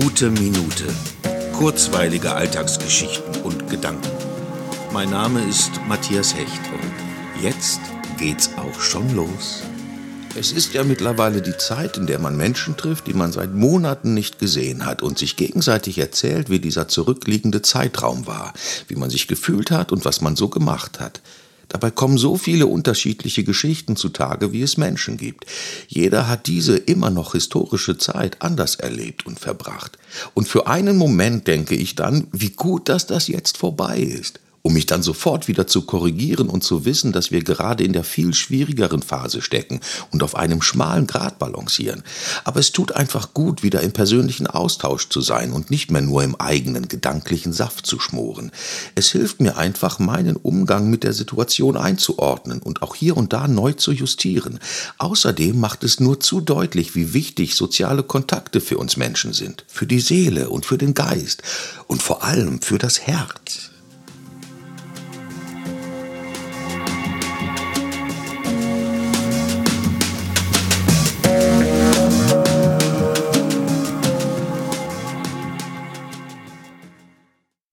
Gute Minute. Kurzweilige Alltagsgeschichten und Gedanken. Mein Name ist Matthias Hecht und jetzt geht's auch schon los. Es ist ja mittlerweile die Zeit, in der man Menschen trifft, die man seit Monaten nicht gesehen hat und sich gegenseitig erzählt, wie dieser zurückliegende Zeitraum war, wie man sich gefühlt hat und was man so gemacht hat. Dabei kommen so viele unterschiedliche Geschichten zutage, wie es Menschen gibt. Jeder hat diese immer noch historische Zeit anders erlebt und verbracht. Und für einen Moment denke ich dann, wie gut, dass das jetzt vorbei ist um mich dann sofort wieder zu korrigieren und zu wissen, dass wir gerade in der viel schwierigeren Phase stecken und auf einem schmalen Grat balancieren. Aber es tut einfach gut, wieder im persönlichen Austausch zu sein und nicht mehr nur im eigenen gedanklichen Saft zu schmoren. Es hilft mir einfach, meinen Umgang mit der Situation einzuordnen und auch hier und da neu zu justieren. Außerdem macht es nur zu deutlich, wie wichtig soziale Kontakte für uns Menschen sind, für die Seele und für den Geist und vor allem für das Herz.